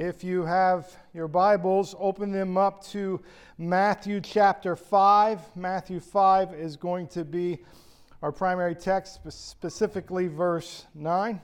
If you have your Bibles, open them up to Matthew chapter 5. Matthew 5 is going to be our primary text, specifically verse 9.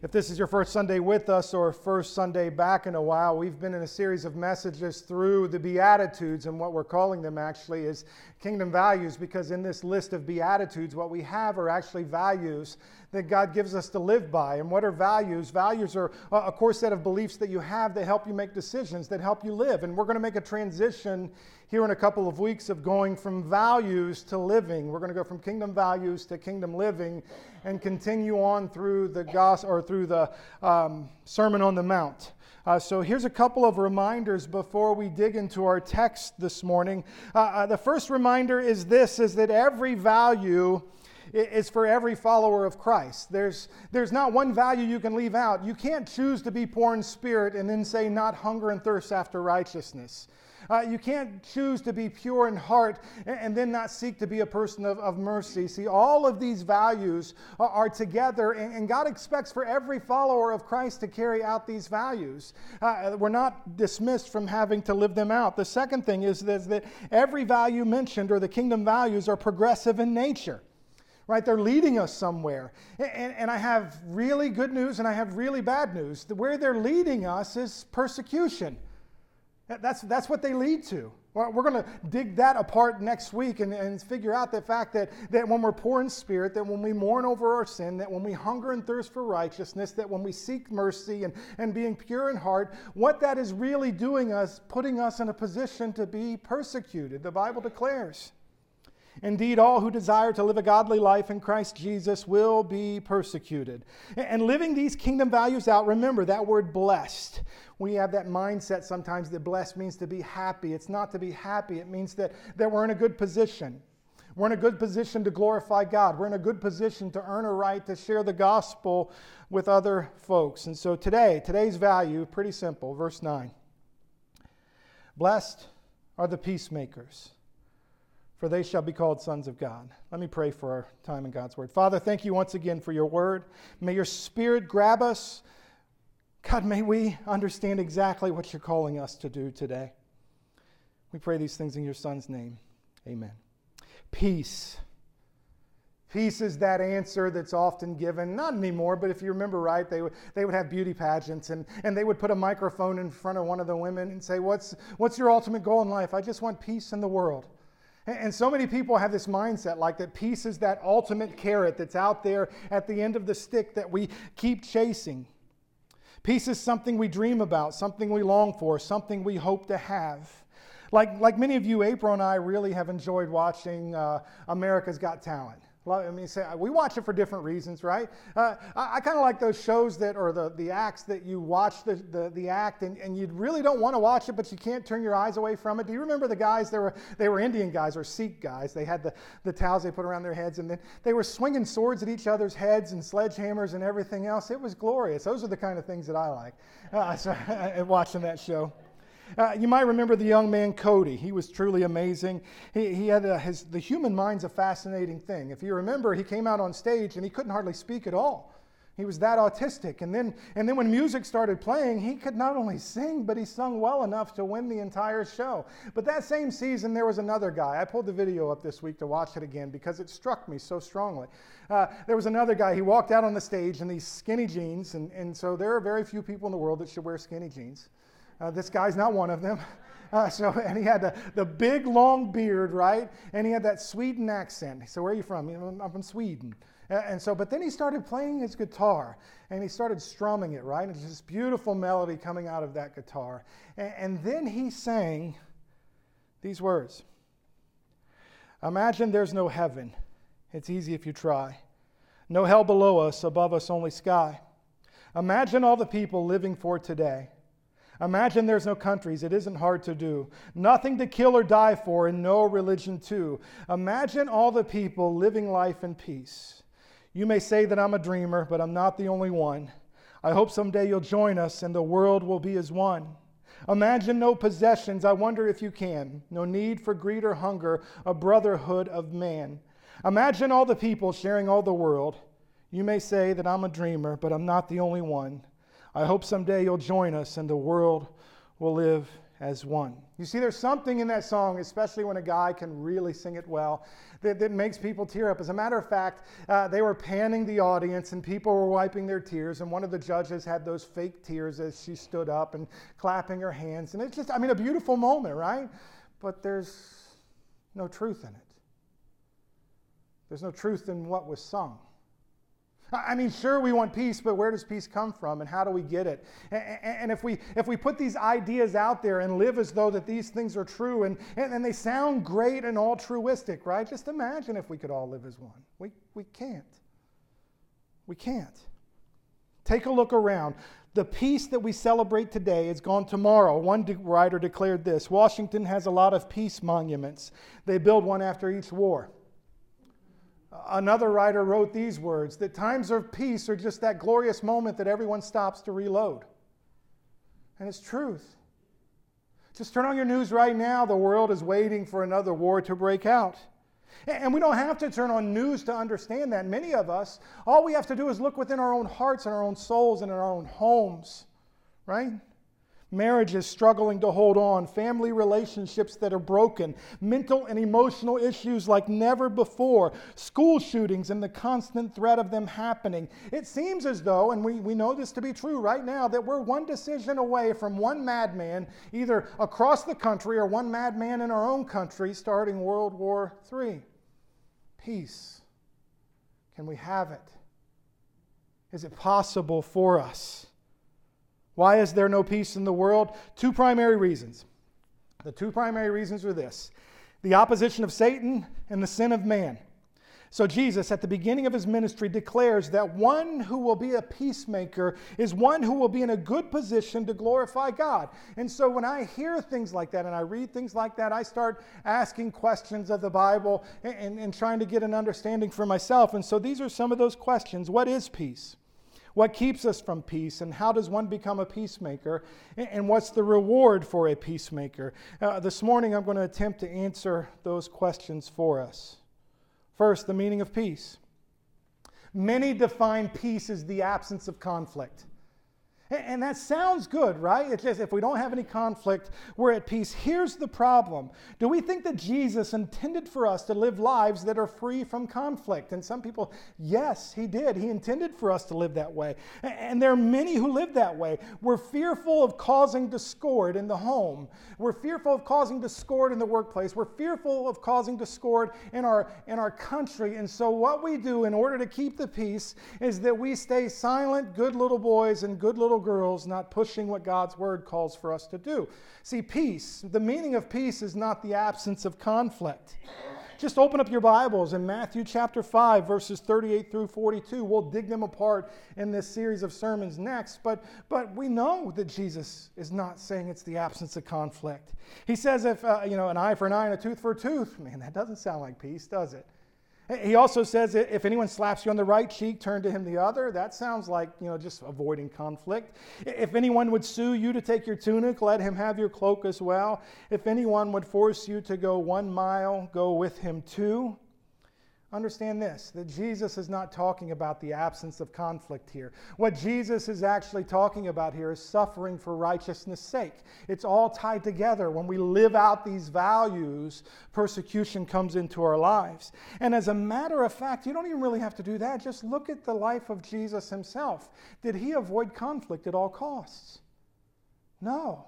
If this is your first Sunday with us or first Sunday back in a while, we've been in a series of messages through the Beatitudes, and what we're calling them actually is kingdom values, because in this list of Beatitudes, what we have are actually values that God gives us to live by. And what are values? Values are a core set of beliefs that you have that help you make decisions, that help you live. And we're going to make a transition here in a couple of weeks of going from values to living. We're going to go from kingdom values to kingdom living and continue on through the gospel or through the um, Sermon on the Mount. Uh, so here's a couple of reminders before we dig into our text this morning. Uh, uh, the first reminder is this: is that every value is for every follower of Christ. There's, there's not one value you can leave out. You can't choose to be poor in spirit and then say, not hunger and thirst after righteousness. Uh, you can't choose to be pure in heart and, and, then not seek to be a person of, of mercy. See, all of these values are, are together, and, and, God expects for every follower of Christ to carry out these values. Uh, we're not dismissed from having to live them out. The second thing is, is that every value mentioned, or the kingdom values, are progressive in nature right? They're leading us somewhere. And, and, I have really good news and I have really bad news. Where they're leading us is persecution. That's, that's what they lead to. We're going to dig that apart next week and, and figure out the fact that, that when we're poor in spirit, that when we mourn over our sin, that when we hunger and thirst for righteousness, that when we seek mercy and, and being pure in heart, what that is really doing us, putting us in a position to be persecuted, the Bible declares. Indeed, all who desire to live a godly life in Christ Jesus will be persecuted. And living these kingdom values out, remember that word blessed. We have that mindset sometimes that blessed means to be happy. It's not to be happy, it means that, that we're in a good position. We're in a good position to glorify God. We're in a good position to earn a right to share the gospel with other folks. And so today, today's value, pretty simple. Verse 9 Blessed are the peacemakers for they shall be called sons of God. Let me pray for our time in God's Word. Father, thank you once again for your Word. May your Spirit grab us. God, may we understand exactly what you're calling us to do today. We pray these things in your Son's name. Amen. Peace. Peace is that answer that's often given, not anymore, but if you remember right, they would, they would have beauty pageants and, and they would put a microphone in front of one of the women and say, what's, what's your ultimate goal in life? I just want peace in the world. And so many people have this mindset like that peace is that ultimate carrot that's out there at the end of the stick that we keep chasing. Peace is something we dream about, something we long for, something we hope to have. Like, like many of you, April and I really have enjoyed watching uh, America's Got Talent. I mean, say, we watch it for different reasons, right? Uh, I, I kind of like those shows that, or the, the acts that you watch the, the, the act and, and you really don't want to watch it, but you can't turn your eyes away from it. Do you remember the guys? They were, they were Indian guys or Sikh guys. They had the, the towels they put around their heads, and then they were swinging swords at each other's heads and sledgehammers and everything else. It was glorious. Those are the kind of things that I like uh, so, watching that show. Uh, you might remember the young man Cody. He was truly amazing. He, he had a, his, the human mind's a fascinating thing. If you remember, he came out on stage and he couldn't hardly speak at all. He was that autistic. And then, and then when music started playing, he could not only sing, but he sung well enough to win the entire show. But that same season, there was another guy. I pulled the video up this week to watch it again because it struck me so strongly. Uh, there was another guy. He walked out on the stage in these skinny jeans. And, and so there are very few people in the world that should wear skinny jeans. Uh, this guy's not one of them. Uh, so, and he had the, the big long beard, right? And he had that Sweden accent. So, where are you from? You know, I'm from Sweden. And so, but then he started playing his guitar and he started strumming it, right? And it's this beautiful melody coming out of that guitar. And, and then he sang these words Imagine there's no heaven. It's easy if you try. No hell below us, above us only sky. Imagine all the people living for today. Imagine there's no countries. It isn't hard to do. Nothing to kill or die for, and no religion too. Imagine all the people living life in peace. You may say that I'm a dreamer, but I'm not the only one. I hope someday you'll join us and the world will be as one. Imagine no possessions. I wonder if you can. No need for greed or hunger, a brotherhood of man. Imagine all the people sharing all the world. You may say that I'm a dreamer, but I'm not the only one. I hope someday you'll join us and the world will live as one. You see, there's something in that song, especially when a guy can really sing it well, that, that makes people tear up. As a matter of fact, uh, they were panning the audience and people were wiping their tears, and one of the judges had those fake tears as she stood up and clapping her hands. And it's just, I mean, a beautiful moment, right? But there's no truth in it. There's no truth in what was sung. I mean, sure, we want peace, but where does peace come from and how do we get it? And if we, if we put these ideas out there and live as though that these things are true and, and, they sound great and altruistic, right? Just imagine if we could all live as one. We, we can't. We can't. Take a look around. The peace that we celebrate today is gone tomorrow. One de- writer declared this Washington has a lot of peace monuments, they build one after each war. Another writer wrote these words that times of peace are just that glorious moment that everyone stops to reload. And it's truth. Just turn on your news right now. The world is waiting for another war to break out. And we don't have to turn on news to understand that. Many of us, all we have to do is look within our own hearts and our own souls and in our own homes, right? Marriages struggling to hold on, family relationships that are broken, mental and emotional issues like never before, school shootings and the constant threat of them happening. It seems as though, and we, we know this to be true right now, that we're one decision away from one madman, either across the country or one madman in our own country, starting World War III. Peace. Can we have it? Is it possible for us? Why is there no peace in the world? Two primary reasons. The two primary reasons are this the opposition of Satan and the sin of man. So, Jesus, at the beginning of his ministry, declares that one who will be a peacemaker is one who will be in a good position to glorify God. And so, when I hear things like that and I read things like that, I start asking questions of the Bible and, and, and trying to get an understanding for myself. And so, these are some of those questions What is peace? What keeps us from peace, and how does one become a peacemaker? And what's the reward for a peacemaker? Uh, this morning, I'm going to attempt to answer those questions for us. First, the meaning of peace. Many define peace as the absence of conflict. And that sounds good, right? It's just if we don't have any conflict, we're at peace. Here's the problem Do we think that Jesus intended for us to live lives that are free from conflict? And some people, yes, he did. He intended for us to live that way. And there are many who live that way. We're fearful of causing discord in the home, we're fearful of causing discord in the workplace, we're fearful of causing discord in our, in our country. And so, what we do in order to keep the peace is that we stay silent, good little boys and good little little girls, not pushing what God's word calls for us to do. See, peace, the meaning of peace is not the absence of conflict. Just open up your Bibles in Matthew chapter 5, verses 38 through 42. We'll dig them apart in this series of sermons next, but, but we know that Jesus is not saying it's the absence of conflict. He says, if, uh, you know, an eye for an eye and a tooth for a tooth, man, that doesn't sound like peace, does it? He also says if anyone slaps you on the right cheek, turn to him the other. That sounds like, you know, just avoiding conflict. If anyone would sue you to take your tunic, let him have your cloak as well. If anyone would force you to go one mile, go with him two. Understand this that Jesus is not talking about the absence of conflict here. What Jesus is actually talking about here is suffering for righteousness' sake. It's all tied together. When we live out these values, persecution comes into our lives. And as a matter of fact, you don't even really have to do that. Just look at the life of Jesus himself. Did he avoid conflict at all costs? No.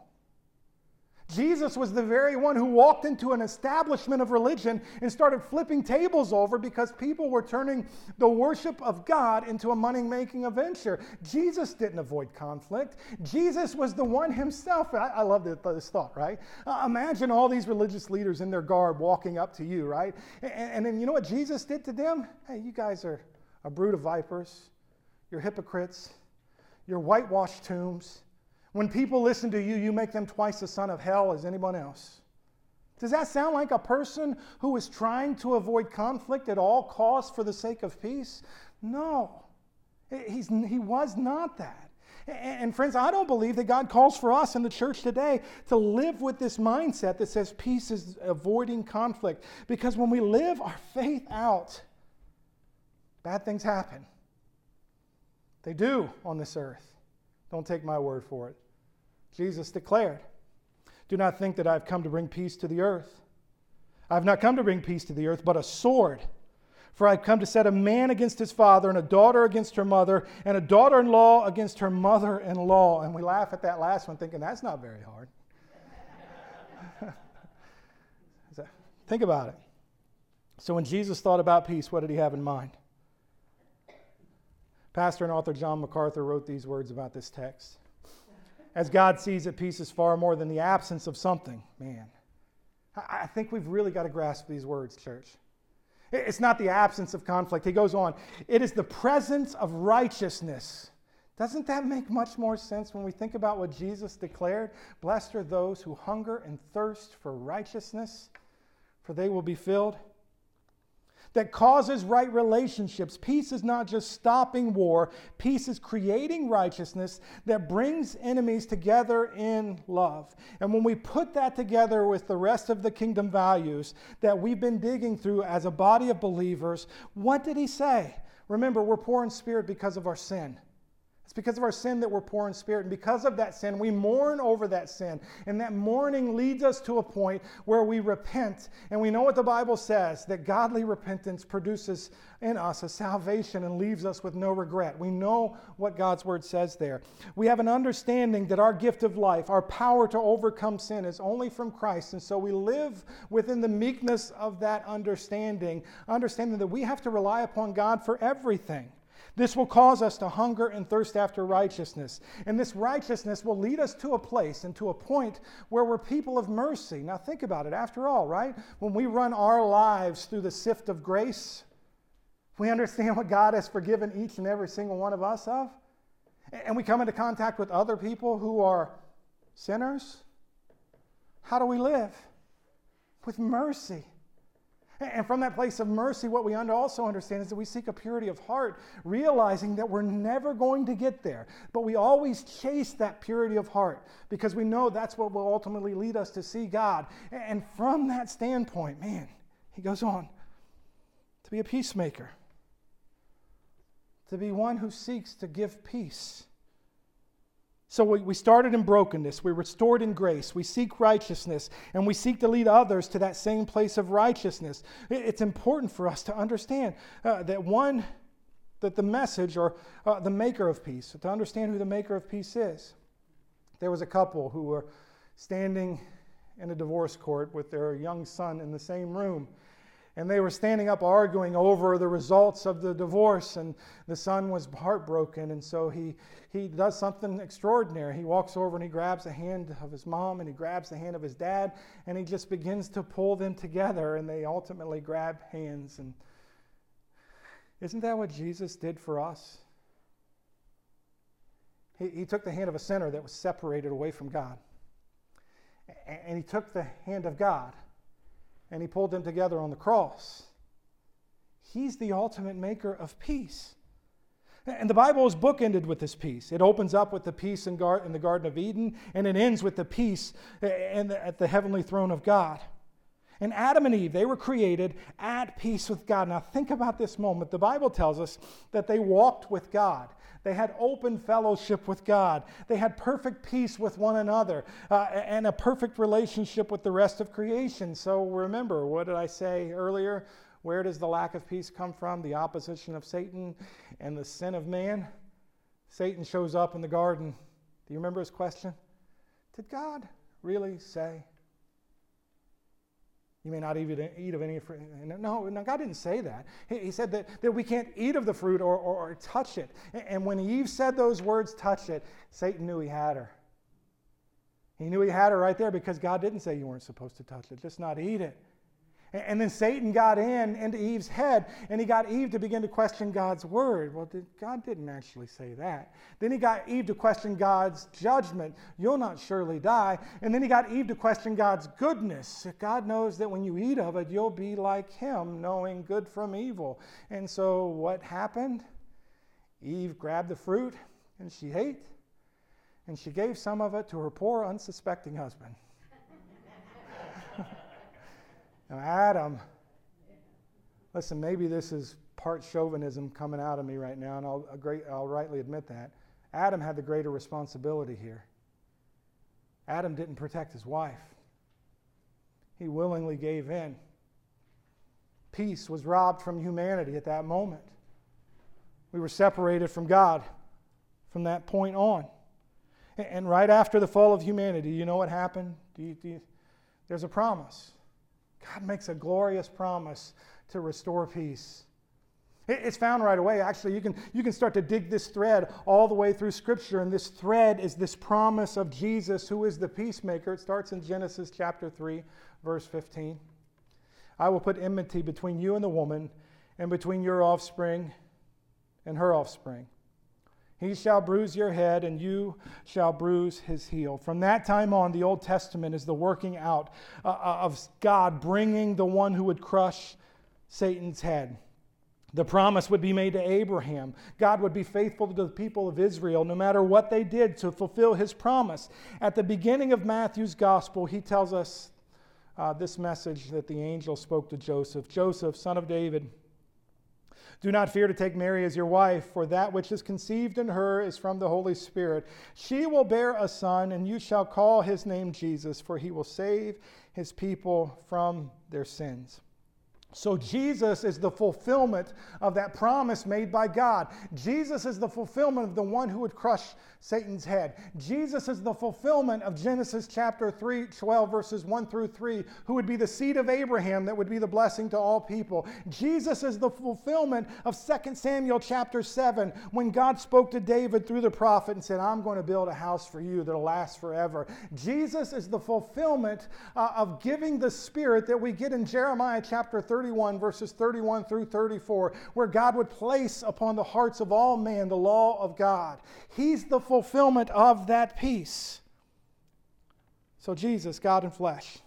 Jesus was the very one who walked into an establishment of religion and started flipping tables over because people were turning the worship of God into a money making venture. Jesus didn't avoid conflict. Jesus was the one himself. I, I love this thought, right? Uh, imagine all these religious leaders in their garb walking up to you, right? And, and then you know what Jesus did to them? Hey, you guys are a brood of vipers. You're hypocrites. You're whitewashed tombs. When people listen to you, you make them twice the son of hell as anyone else. Does that sound like a person who is trying to avoid conflict at all costs for the sake of peace? No. He's, he was not that. And friends, I don't believe that God calls for us in the church today to live with this mindset that says peace is avoiding conflict. Because when we live our faith out, bad things happen. They do on this earth. Don't take my word for it. Jesus declared, Do not think that I've come to bring peace to the earth. I've not come to bring peace to the earth, but a sword. For I've come to set a man against his father, and a daughter against her mother, and a daughter in law against her mother in law. And we laugh at that last one, thinking that's not very hard. Think about it. So, when Jesus thought about peace, what did he have in mind? Pastor and author John MacArthur wrote these words about this text. As God sees it, peace is far more than the absence of something. Man, I think we've really got to grasp these words, church. It's not the absence of conflict. He goes on, it is the presence of righteousness. Doesn't that make much more sense when we think about what Jesus declared? Blessed are those who hunger and thirst for righteousness, for they will be filled that causes right relationships. Peace is not just stopping war, peace is creating righteousness that brings enemies together in love. And when we put that together with the rest of the kingdom values that we've been digging through as a body of believers, what did he say? Remember, we're poor in spirit because of our sin. It's because of our sin that we're poor in spirit. And because of that sin, we mourn over that sin. And that mourning leads us to a point where we repent. And we know what the Bible says that godly repentance produces in us a salvation and leaves us with no regret. We know what God's word says there. We have an understanding that our gift of life, our power to overcome sin, is only from Christ. And so we live within the meekness of that understanding, understanding that we have to rely upon God for everything. This will cause us to hunger and thirst after righteousness. And this righteousness will lead us to a place and to a point where we're people of mercy. Now, think about it. After all, right? When we run our lives through the sift of grace, we understand what God has forgiven each and every single one of us of. And we come into contact with other people who are sinners. How do we live? With mercy. And from that place of mercy, what we also understand is that we seek a purity of heart, realizing that we're never going to get there. But we always chase that purity of heart because we know that's what will ultimately lead us to see God. And from that standpoint, man, he goes on to be a peacemaker, to be one who seeks to give peace. So we, we started in brokenness, we restored in grace, we seek righteousness, and we seek to lead others to that same place of righteousness. It, it's important for us to understand uh, that one, that the message or uh, the maker of peace, to understand who the maker of peace is. There was a couple who were standing in a divorce court with their young son in the same room and they were standing up arguing over the results of the divorce and the son was heartbroken and so he, he does something extraordinary. He walks over and he grabs the hand of his mom and he grabs the hand of his dad and he just begins to pull them together and they ultimately grab hands. And isn't that what jesus did for us? He, he took the hand of a sinner that was separated away from god. And he took the hand of god and he pulled them together on the cross. He's the ultimate maker of peace. And the Bible is bookended with this peace. It opens up with the peace in, the Garden of Eden, and it ends with the peace at the heavenly throne of God. And Adam and Eve, they were created at peace with God. Now, think about this moment. The Bible tells us that they walked with God. They had open fellowship with God. They had perfect peace with one another uh, and a perfect relationship with the rest of creation. So remember, what did I say earlier? Where does the lack of peace come from? The opposition of Satan and the sin of man. Satan shows up in the garden. Do you remember his question? Did God really say you may not even eat of any fruit. No, no, God didn't say that. He, said that, that we can't eat of the fruit or, or, or touch it. And when Eve said those words, touch it, Satan knew he had her. He knew he had her right there because God didn't say you weren't supposed to touch it, just not eat it. And then Satan got in into Eve's head, and he got Eve to begin to question God's word. Well, God didn't actually say that. Then he got Eve to question God's judgment. You'll not surely die. And then he got Eve to question God's goodness. God knows that when you eat of it, you'll be like him, knowing good from evil. And so what happened? Eve grabbed the fruit and she ate, and she gave some of it to her poor, unsuspecting husband. Now, Adam, listen, maybe this is part chauvinism coming out of me right now, and I'll, great, I'll rightly admit that. Adam had the greater responsibility here. Adam didn't protect his wife, he willingly gave in. Peace was robbed from humanity at that moment. We were separated from God from that point on. And right after the fall of humanity, you know what happened? Do you, do you, there's a promise. God makes a glorious promise to restore peace. It's found right away. Actually, you can, you can start to dig this thread all the way through Scripture, and this thread is this promise of Jesus, who is the peacemaker. It starts in Genesis chapter 3, verse 15. I will put enmity between you and the woman, and between your offspring and her offspring. He shall bruise your head, and you shall bruise his heel. From that time on, the Old Testament is the working out uh, uh of God bringing the one who would crush Satan's head. The promise would be made to Abraham. God would be faithful to the people of Israel no matter what they did to fulfill his promise. At the beginning of Matthew's gospel, he tells us uh, this message that the angel spoke to Joseph Joseph, son of David, do not fear to take Mary as your wife, for that which is conceived in her is from the Holy Spirit. She will bear a son, and you shall call his name Jesus, for he will save his people from their sins. So, Jesus is the fulfillment of that promise made by God. Jesus is the fulfillment of the one who would crush Satan's head. Jesus is the fulfillment of Genesis chapter 3, 12, verses 1 through 3, who would be the seed of Abraham that would be the blessing to all people. Jesus is the fulfillment of 2 Samuel chapter 7, when God spoke to David through the prophet and said, I'm going to build a house for you that'll last forever. Jesus is the fulfillment uh, of giving the Spirit that we get in Jeremiah chapter 31, verses 31 through 34, where God would place upon the hearts of all men the law of God. He's the fulfillment of that peace. So, Jesus, God in flesh,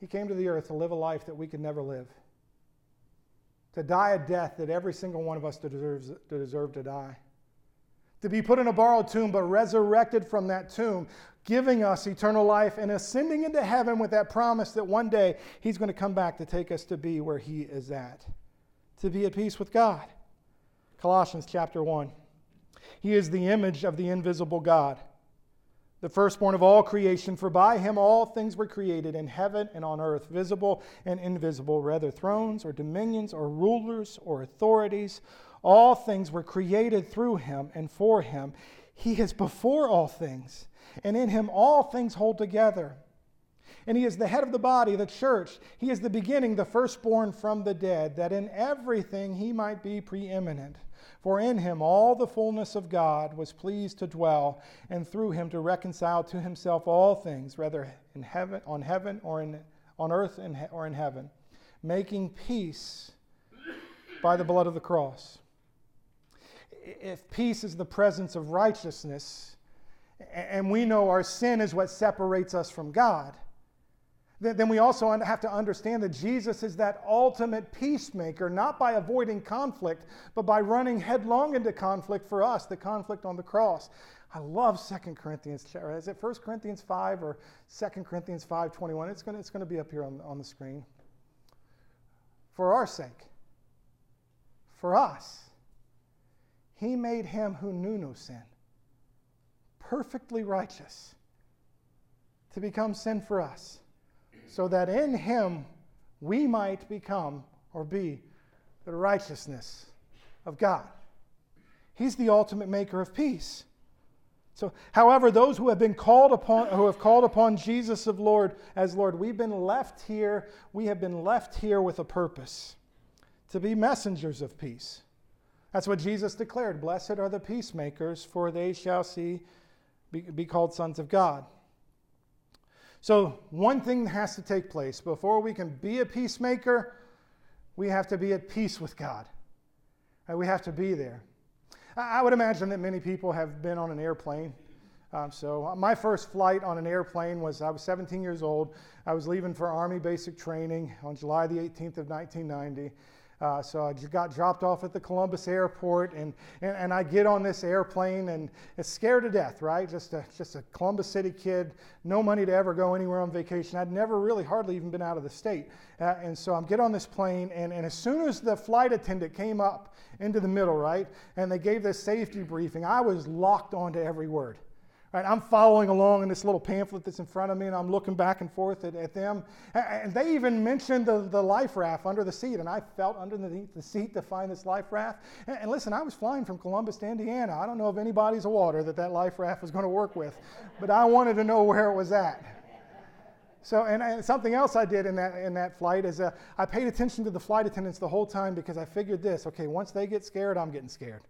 He came to the earth to live a life that we could never live, to die a death that every single one of us deserves to deserve to die, to be put in a borrowed tomb, but resurrected from that tomb, giving us eternal life and ascending into heaven with that promise that one day He's going to come back to take us to be where He is at, to be at peace with God. Colossians chapter 1. He is the image of the invisible God, the firstborn of all creation, for by him all things were created in heaven and on earth, visible and invisible, whether thrones or dominions or rulers or authorities. All things were created through him and for him. He is before all things, and in him all things hold together. And he is the head of the body, the church. He is the beginning, the firstborn from the dead, that in everything he might be preeminent. For in him all the fullness of God was pleased to dwell, and through him to reconcile to himself all things, whether in heaven, on heaven or in, on earth in, or in heaven, making peace by the blood of the cross. If peace is the presence of righteousness, and we know our sin is what separates us from God, then we also have to understand that Jesus is that ultimate peacemaker, not by avoiding conflict, but by running headlong into conflict for us, the conflict on the cross. I love 2 Corinthians. Is it 1 Corinthians 5 or 2 Corinthians 5 21? It's going to, it's going to be up here on, on the screen. For our sake, for us, he made him who knew no sin perfectly righteous to become sin for us so that in him we might become or be the righteousness of God. He's the ultimate maker of peace. So, however, those who have been called upon, who have called upon Jesus of Lord as Lord, we've been left here, we have been left here with a purpose to be messengers of peace. That's what Jesus declared. Blessed are the peacemakers, for they shall see be, be called sons of God. So, one thing has to take place. Before we can be a peacemaker, we have to be at peace with God. And we have to be there. I would imagine that many people have been on an airplane. Um, so, my first flight on an airplane was I was 17 years old. I was leaving for Army basic training on July the 18th of 1990. Uh, so I got dropped off at the Columbus airport, and, and, and, I get on this airplane, and it's scared to death, right? Just a, just a Columbus City kid, no money to ever go anywhere on vacation. I'd never really hardly even been out of the state. Uh, and so I'm get on this plane, and, and as soon as the flight attendant came up into the middle, right, and they gave this safety briefing, I was locked onto every word. Right, I'm following along in this little pamphlet that's in front of me, and I'm looking back and forth at, at them. And they even mentioned the, the life raft under the seat, and I felt underneath the seat to find this life raft. And, and listen, I was flying from Columbus to Indiana. I don't know of anybody's of water that that life raft was going to work with, but I wanted to know where it was at. So, and, and, something else I did in that, in that flight is uh, I paid attention to the flight attendants the whole time because I figured this okay, once they get scared, I'm getting scared.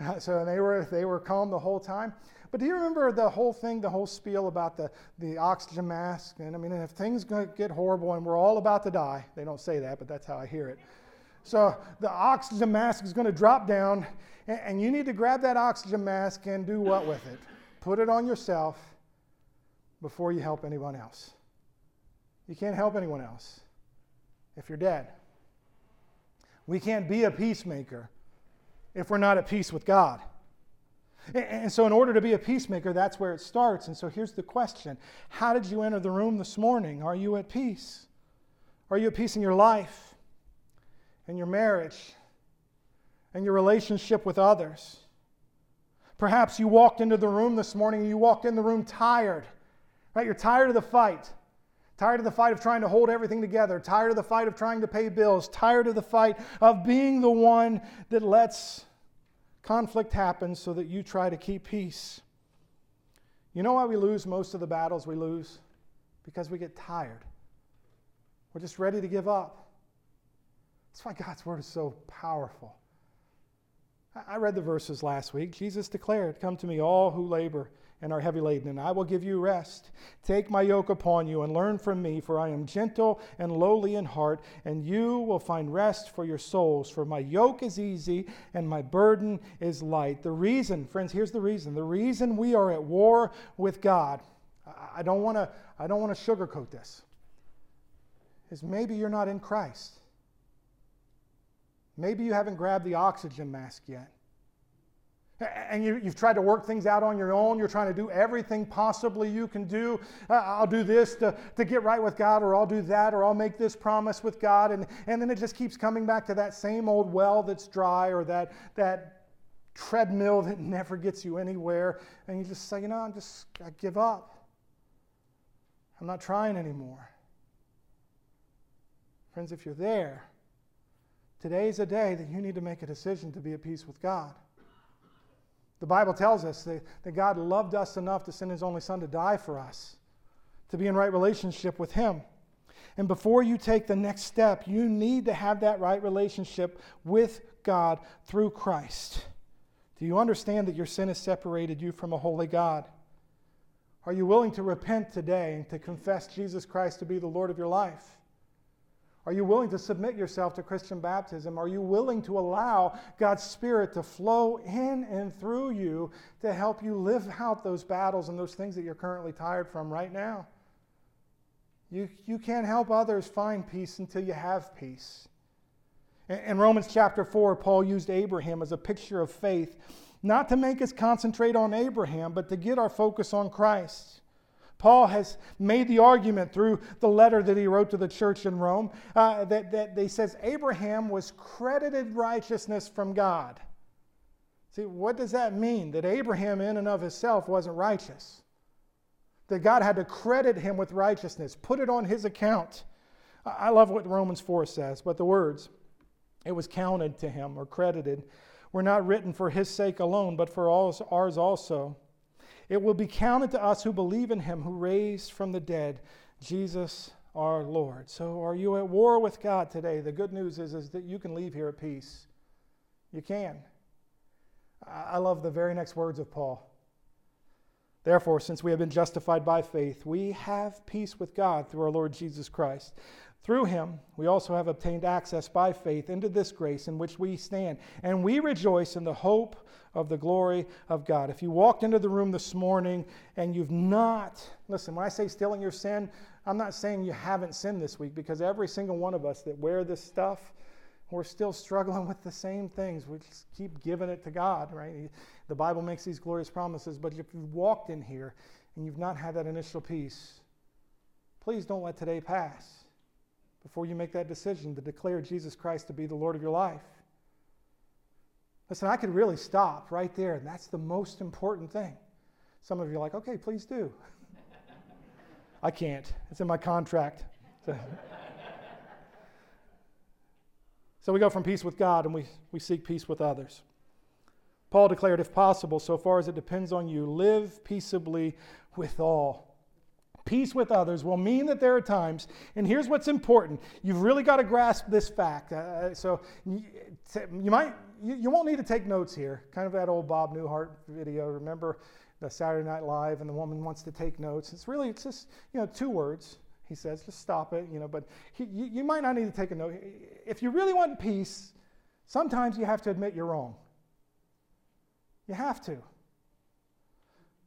so they were, they were calm the whole time. But do you remember the whole thing, the whole spiel about the, the oxygen mask? And I mean, if things get horrible and we're all about to die, they don't say that, but that's how I hear it. So the oxygen mask is going to drop down, and, and you need to grab that oxygen mask and do what with it? Put it on yourself before you help anyone else. You can't help anyone else if you're dead. We can't be a peacemaker if we're not at peace with God. And so, in order to be a peacemaker, that's where it starts. And so, here's the question How did you enter the room this morning? Are you at peace? Are you at peace in your life, in your marriage, in your relationship with others? Perhaps you walked into the room this morning and you walked in the room tired, right? You're tired of the fight. Tired of the fight of trying to hold everything together. Tired of the fight of trying to pay bills. Tired of the fight of being the one that lets conflict happens so that you try to keep peace. You know why we lose most of the battles we lose? Because we get tired. We're just ready to give up. That's why God's word is so powerful. I read the verses last week. Jesus declared, Come to me, all who labor and are heavy laden, and I will give you rest. Take my yoke upon you and learn from me, for I am gentle and lowly in heart, and you will find rest for your souls. For my yoke is easy and my burden is light. The reason, friends, here's the reason. The reason we are at war with God, I don't want to I don't want to sugarcoat this, is maybe you're not in Christ. Maybe you haven't grabbed the oxygen mask yet and you, have tried to work things out on your own. You're trying to do everything possibly you can do. Uh, I'll do this to, to get right with God, or I'll do that, or I'll make this promise with God. And, and then it just keeps coming back to that same old well that's dry, or that, that treadmill that never gets you anywhere. And you just say, you know, I'm just, I give up. I'm not trying anymore. Friends, if you're there, today's a day that you need to make a decision to be at peace with God. The Bible tells us that, that God loved us enough to send his only son to die for us, to be in right relationship with him. And before you take the next step, you need to have that right relationship with God through Christ. Do you understand that your sin has separated you from a holy God? Are you willing to repent today and to confess Jesus Christ to be the Lord of your life? Are you willing to submit yourself to Christian baptism? Are you willing to allow God's Spirit to flow in and through you to help you live out those battles and those things that you're currently tired from right now? You, you can't help others find peace until you have peace. In, in Romans chapter 4, Paul used Abraham as a picture of faith, not to make us concentrate on Abraham, but to get our focus on Christ. Paul has made the argument through the letter that he wrote to the church in Rome uh, that, that he says Abraham was credited righteousness from God. See, what does that mean? That Abraham, in and of himself, wasn't righteous. That God had to credit him with righteousness, put it on his account. I love what Romans 4 says, but the words, it was counted to him or credited, were not written for his sake alone, but for ours also. It will be counted to us who believe in him who raised from the dead Jesus our Lord. So, are you at war with God today? The good news is, is that you can leave here at peace. You can. I love the very next words of Paul. Therefore, since we have been justified by faith, we have peace with God through our Lord Jesus Christ. Through him, we also have obtained access by faith into this grace in which we stand, and we rejoice in the hope of the glory of God. If you walked into the room this morning and you've not, listen, when I say still in your sin, I'm not saying you haven't sinned this week because every single one of us that wear this stuff, we're still struggling with the same things. We just keep giving it to God, right? The Bible makes these glorious promises, but if you've walked in here and you've not had that initial peace, please don't let today pass before you make that decision to declare Jesus Christ to be the Lord of your life. Listen, I could really stop right there, and that's the most important thing. Some of you are like, okay, please do. I can't, it's in my contract. So we go from peace with God and we, we seek peace with others. Paul declared, if possible, so far as it depends on you, live peaceably with all. Peace with others will mean that there are times, and here's what's important. You've really got to grasp this fact. Uh, so you, might, you, won't need to take notes here. Kind of that old Bob Newhart video. Remember the Saturday Night Live, and the woman wants to take notes. It's really, it's just, you know, two words he says, just stop it, you know, but he, you might not need to take a note. If you really want peace, sometimes you have to admit you're wrong. You have to.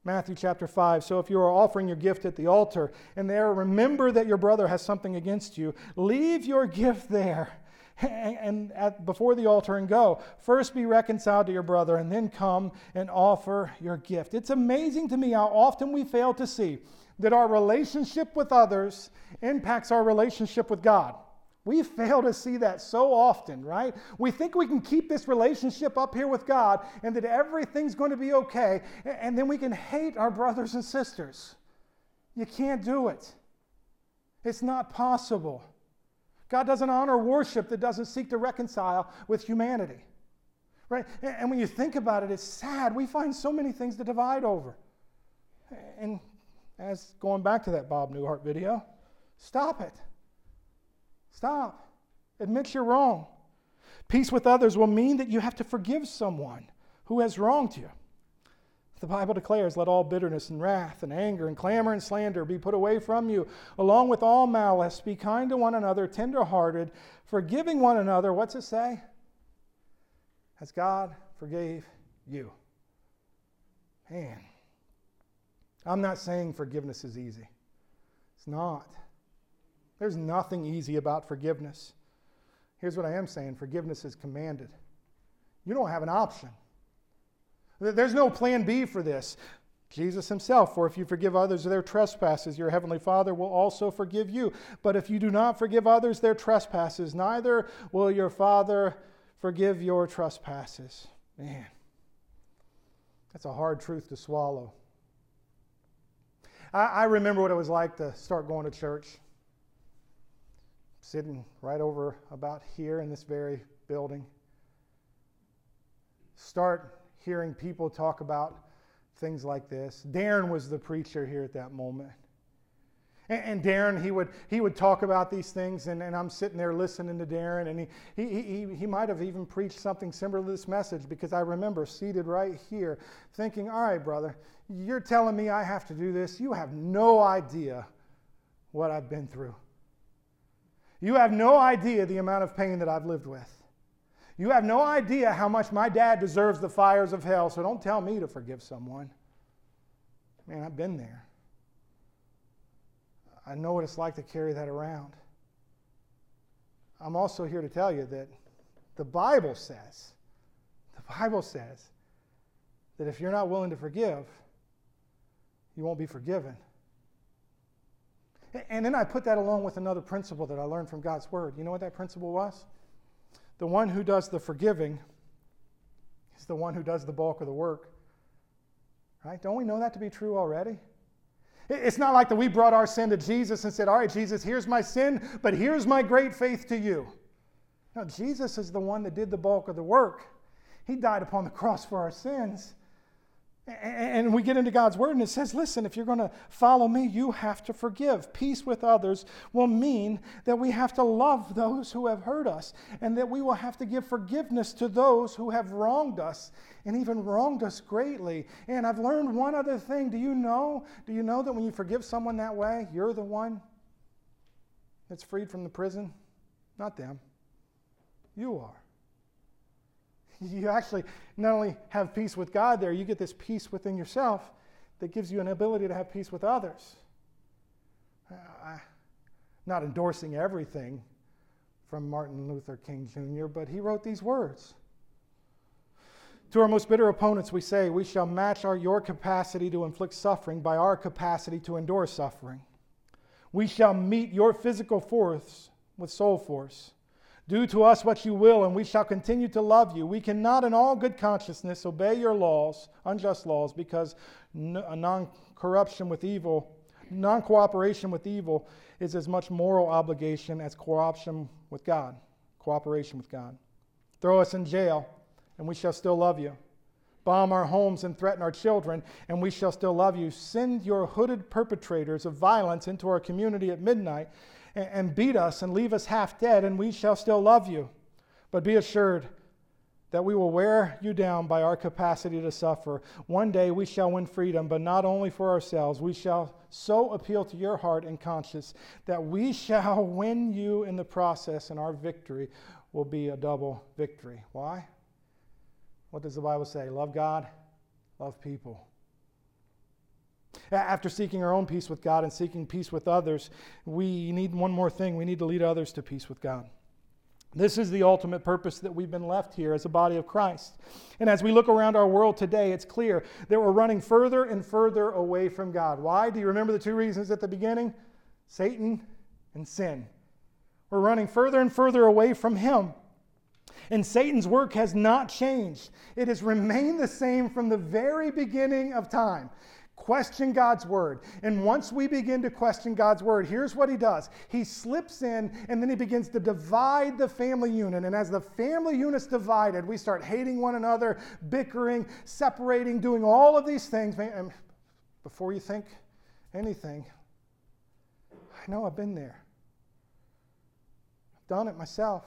Matthew chapter 5. So if you are offering your gift at the altar and there remember that your brother has something against you, leave your gift there and, at, before the altar and go. First be reconciled to your brother and then come and offer your gift. It's amazing to me how often we fail to see that our relationship with others impacts our relationship with God. We fail to see that so often, right? We think we can keep this relationship up here with God and that everything's going to be okay, and then we can hate our brothers and sisters. You can't do it. It's not possible. God doesn't honor worship that doesn't seek to reconcile with humanity. Right? And when you think about it, it's sad. We find so many things to divide over. And as going back to that Bob Newhart video, stop it. Stop. Admit you're wrong. Peace with others will mean that you have to forgive someone who has wronged you. The Bible declares, Let all bitterness and wrath and anger and clamor and slander be put away from you, along with all malice. Be kind to one another, tenderhearted, forgiving one another. What's it say? As God forgave you. Man, I'm not saying forgiveness is easy. It's not. There's nothing easy about forgiveness. Here's what I am saying forgiveness is commanded. You don't have an option. There's no plan B for this. Jesus himself, for if you forgive others their trespasses, your heavenly Father will also forgive you. But if you do not forgive others their trespasses, neither will your Father forgive your trespasses. Man, that's a hard truth to swallow. I, I remember what it was like to start going to church, sitting right over about here in this very building. Start hearing people talk about things like this. Darren was the preacher here at that moment. And, Darren, he would, he would talk about these things, and, and I'm sitting there listening to Darren, and he, he, he, he might have even preached something similar to this message because I remember seated right here thinking, all right, brother, you're telling me I have to do this. You have no idea what I've been through. You have no idea the amount of pain that I've lived with. You have no idea how much my dad deserves the fires of hell, so don't tell me to forgive someone. Man, I've been there. I know what it's like to carry that around. I'm also here to tell you that the Bible says, the Bible says that if you're not willing to forgive, you won't be forgiven. And then I put that along with another principle that I learned from God's Word. You know what that principle was? The one who does the forgiving is the one who does the bulk of the work. Right? Don't we know that to be true already? It's not like that we brought our sin to Jesus and said, All right, Jesus, here's my sin, but here's my great faith to you. No, Jesus is the one that did the bulk of the work. He died upon the cross for our sins. And we get into God's word and it says, listen, if you're going to follow me, you have to forgive. Peace with others will mean that we have to love those who have hurt us and that we will have to give forgiveness to those who have wronged us and even wronged us greatly. And I've learned one other thing. Do you know? Do you know that when you forgive someone that way, you're the one that's freed from the prison? Not them. You are you actually not only have peace with God there, you get this peace within yourself that gives you an ability to have peace with others. Uh, not endorsing everything from Martin Luther King Jr., but he wrote these words. To our most bitter opponents, we say, We shall match our, your capacity to inflict suffering by our capacity to endure suffering. We shall meet your physical force with soul force. Do to us what you will, and we shall continue to love you. We cannot, in all good consciousness, obey your laws, unjust laws, because non corruption with evil, non cooperation with evil is as much moral obligation as cooperation with God. Cooperation with God. Throw us in jail, and we shall still love you. Bomb our homes and threaten our children, and we shall still love you. Send your hooded perpetrators of violence into our community at midnight and, beat us and leave us half dead, and we shall still love you. But be assured that we will wear you down by our capacity to suffer. One day we shall win freedom, but not only for ourselves. We shall so appeal to your heart and conscience that we shall win you in the process, and our victory will be a double victory. Why? What does the Bible say? Love God, love people. After seeking our own peace with God and seeking peace with others, we need one more thing. We need to lead others to peace with God. This is the ultimate purpose that we've been left here as a body of Christ. And as we look around our world today, it's clear that we're running further and further away from God. Why? Do you remember the two reasons at the beginning? Satan and sin. We're running further and further away from Him. And Satan's work has not changed, it has remained the same from the very beginning of time. Question God's word. And once we begin to question God's word, here's what he does he slips in and then he begins to divide the family unit. And as the family unit's divided, we start hating one another, bickering, separating, doing all of these things. And before you think anything, I know I've been there, I've done it myself.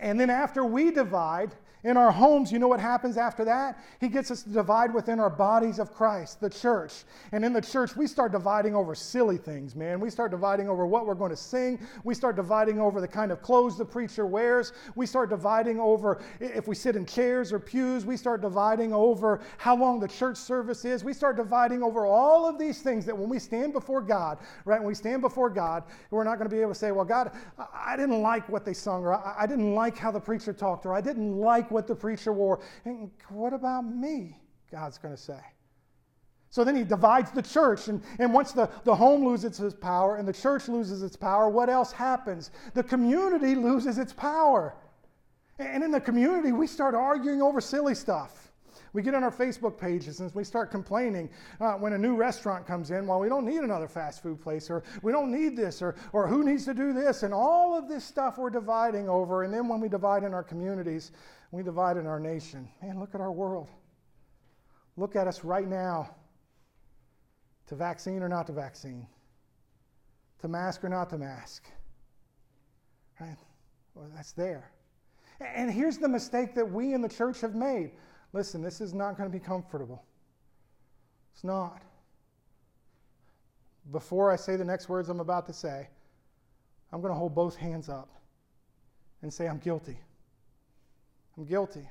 And then after we divide, in our homes, you know what happens after that? He gets us to divide within our bodies of Christ, the church. And in the church, we start dividing over silly things, man. We start dividing over what we're going to sing. We start dividing over the kind of clothes the preacher wears. We start dividing over if we sit in chairs or pews. We start dividing over how long the church service is. We start dividing over all of these things that when we stand before God, right, when we stand before God, we're not going to be able to say, well, God, I didn't like what they sung, or I didn't like how the preacher talked, or I didn't like what the preacher wore. And what about me? God's going to say. So then he divides the church. And, and once the, the home loses its power and the church loses its power, what else happens? The community loses its power. And in the community, we start arguing over silly stuff. We get on our Facebook pages and we start complaining uh, when a new restaurant comes in, well, we don't need another fast food place, or we don't need this, or, or who needs to do this, and all of this stuff we're dividing over. And then when we divide in our communities, we divide in our nation. Man, look at our world. Look at us right now. To vaccine or not to vaccine, to mask or not to mask. Right? Well, that's there. And here's the mistake that we in the church have made. Listen, this is not going to be comfortable. It's not. Before I say the next words I'm about to say, I'm going to hold both hands up and say, I'm guilty. I'm guilty.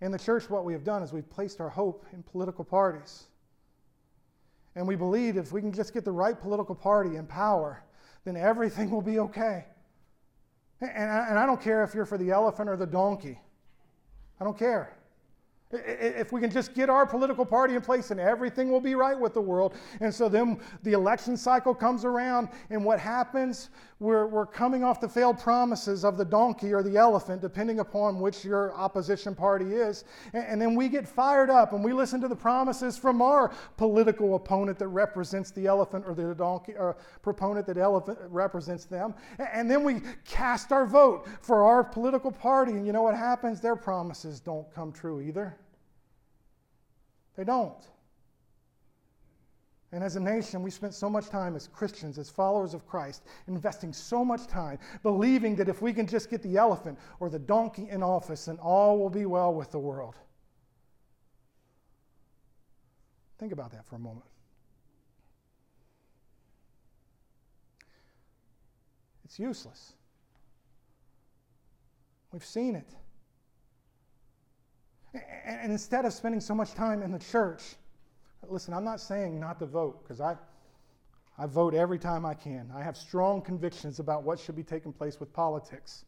In the church, what we have done is we've placed our hope in political parties. And we believe if we can just get the right political party in power, then everything will be okay. And I, and I don't care if you're for the elephant or the donkey, I don't care. If we can just get our political party in place and everything will be right with the world. And so then the election cycle comes around, and what happens? We're, we're coming off the failed promises of the donkey or the elephant, depending upon which your opposition party is. And, and then we get fired up and we listen to the promises from our political opponent that represents the elephant or the donkey, or proponent that elephant represents them. And, and then we cast our vote for our political party. And you know what happens? Their promises don't come true either. They don't. And as a nation, we spent so much time as Christians, as followers of Christ, investing so much time believing that if we can just get the elephant or the donkey in office, then all will be well with the world. Think about that for a moment. It's useless. We've seen it. And instead of spending so much time in the church, listen, I'm not saying not to vote because I, I vote every time I can. I have strong convictions about what should be taking place with politics.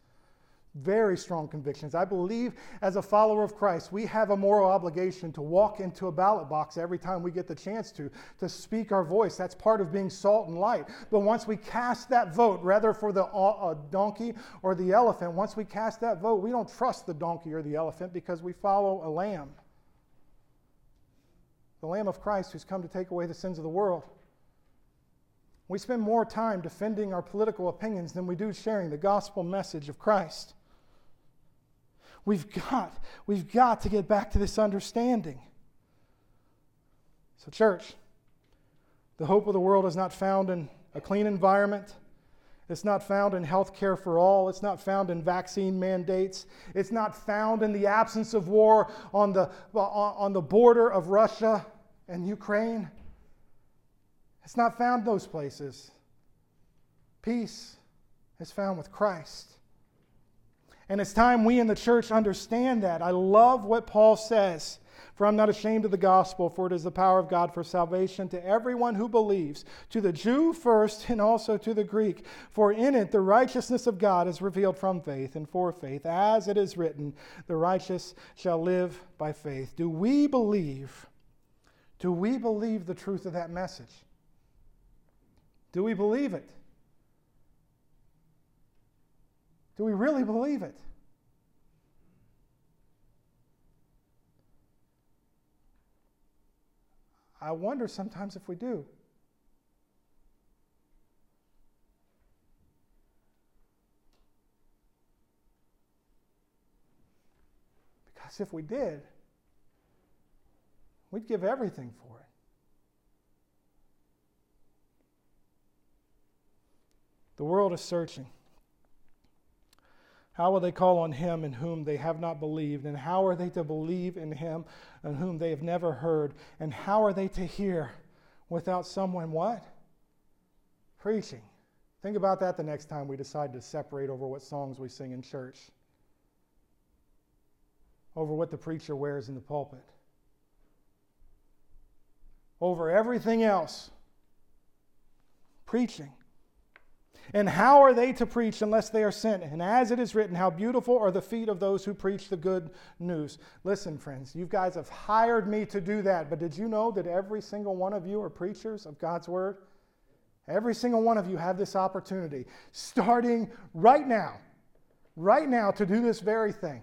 Very strong convictions. I believe as a follower of Christ, we have a moral obligation to walk into a ballot box every time we get the chance to, to speak our voice. That's part of being salt and light. But once we cast that vote, rather for the uh, donkey or the elephant, once we cast that vote, we don't trust the donkey or the elephant because we follow a lamb. The Lamb of Christ who's come to take away the sins of the world. We spend more time defending our political opinions than we do sharing the gospel message of Christ. We've got, we've got to get back to this understanding. So, church, the hope of the world is not found in a clean environment. It's not found in health care for all. It's not found in vaccine mandates. It's not found in the absence of war on the, on the border of Russia and Ukraine. It's not found those places. Peace is found with Christ. And it's time we in the church understand that. I love what Paul says. For I'm not ashamed of the gospel, for it is the power of God for salvation to everyone who believes, to the Jew first and also to the Greek. For in it the righteousness of God is revealed from faith and for faith, as it is written, the righteous shall live by faith. Do we believe? Do we believe the truth of that message? Do we believe it? Do we really believe it? I wonder sometimes if we do. Because if we did, we'd give everything for it. The world is searching. How will they call on him in whom they have not believed? And how are they to believe in him in whom they have never heard? And how are they to hear without someone what? Preaching. Think about that the next time we decide to separate over what songs we sing in church, over what the preacher wears in the pulpit, over everything else. Preaching. And how are they to preach unless they are sent? And as it is written, how beautiful are the feet of those who preach the good news. Listen, friends, you guys have hired me to do that, but did you know that every single one of you are preachers of God's word? Every single one of you have this opportunity, starting right now, right now, to do this very thing,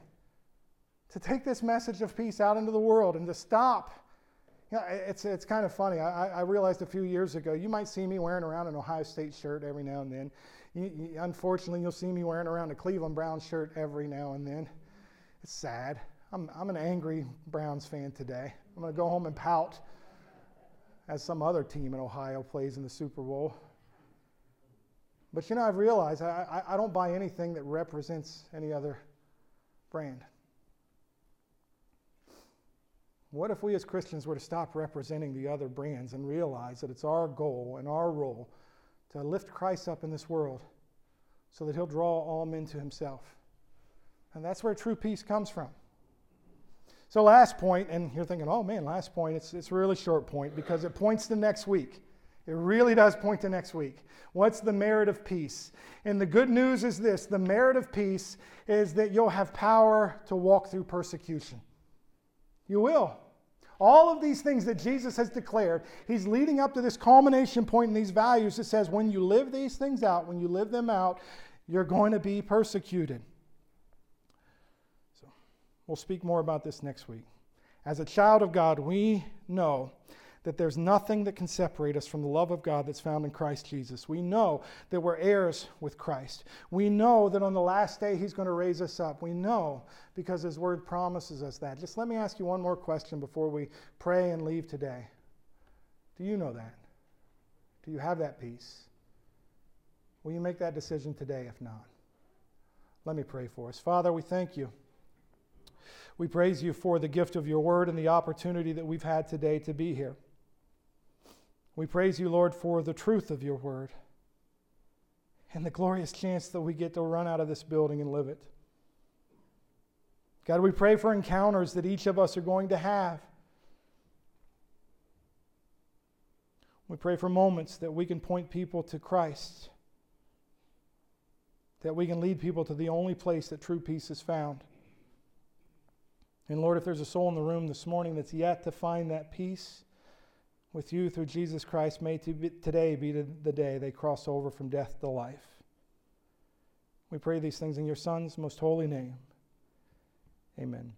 to take this message of peace out into the world and to stop you know, it's, it's kind of funny. I, I realized a few years ago, you might see me wearing around an Ohio State shirt every now and then. You, you, unfortunately, you'll see me wearing around a Cleveland Browns shirt every now and then. It's sad. I'm, I'm an angry Browns fan today. I'm going to go home and pout as some other team in Ohio plays in the Super Bowl. But you know, I've realized I, I, I don't buy anything that represents any other brand. What if we as Christians were to stop representing the other brands and realize that it's our goal and our role to lift Christ up in this world so that he'll draw all men to himself? And that's where true peace comes from. So, last point, and you're thinking, oh man, last point, it's, it's a really short point because it points to next week. It really does point to next week. What's the merit of peace? And the good news is this the merit of peace is that you'll have power to walk through persecution. You will. All of these things that Jesus has declared, he's leading up to this culmination point in these values that says when you live these things out, when you live them out, you're going to be persecuted. So we'll speak more about this next week. As a child of God, we know that there's nothing that can separate us from the love of God that's found in Christ Jesus. We know that we're heirs with Christ. We know that on the last day He's going to raise us up. We know because His Word promises us that. Just let me ask you one more question before we pray and leave today. Do you know that? Do you have that peace? Will you make that decision today if not? Let me pray for us. Father, we thank you. We praise you for the gift of your word and the opportunity that we've had today to be here. We praise you, Lord, for the truth of your word and the glorious chance that we get to run out of this building and live it. God, we pray for encounters that each of us are going to have. We pray for moments that we can point people to Christ, that we can lead people to the only place that true peace is found. And Lord, if there's a soul in the room this morning that's yet to find that peace with you through Jesus Christ, may today be the day they cross over from death to life. We pray these things in your Son's most holy name. Amen.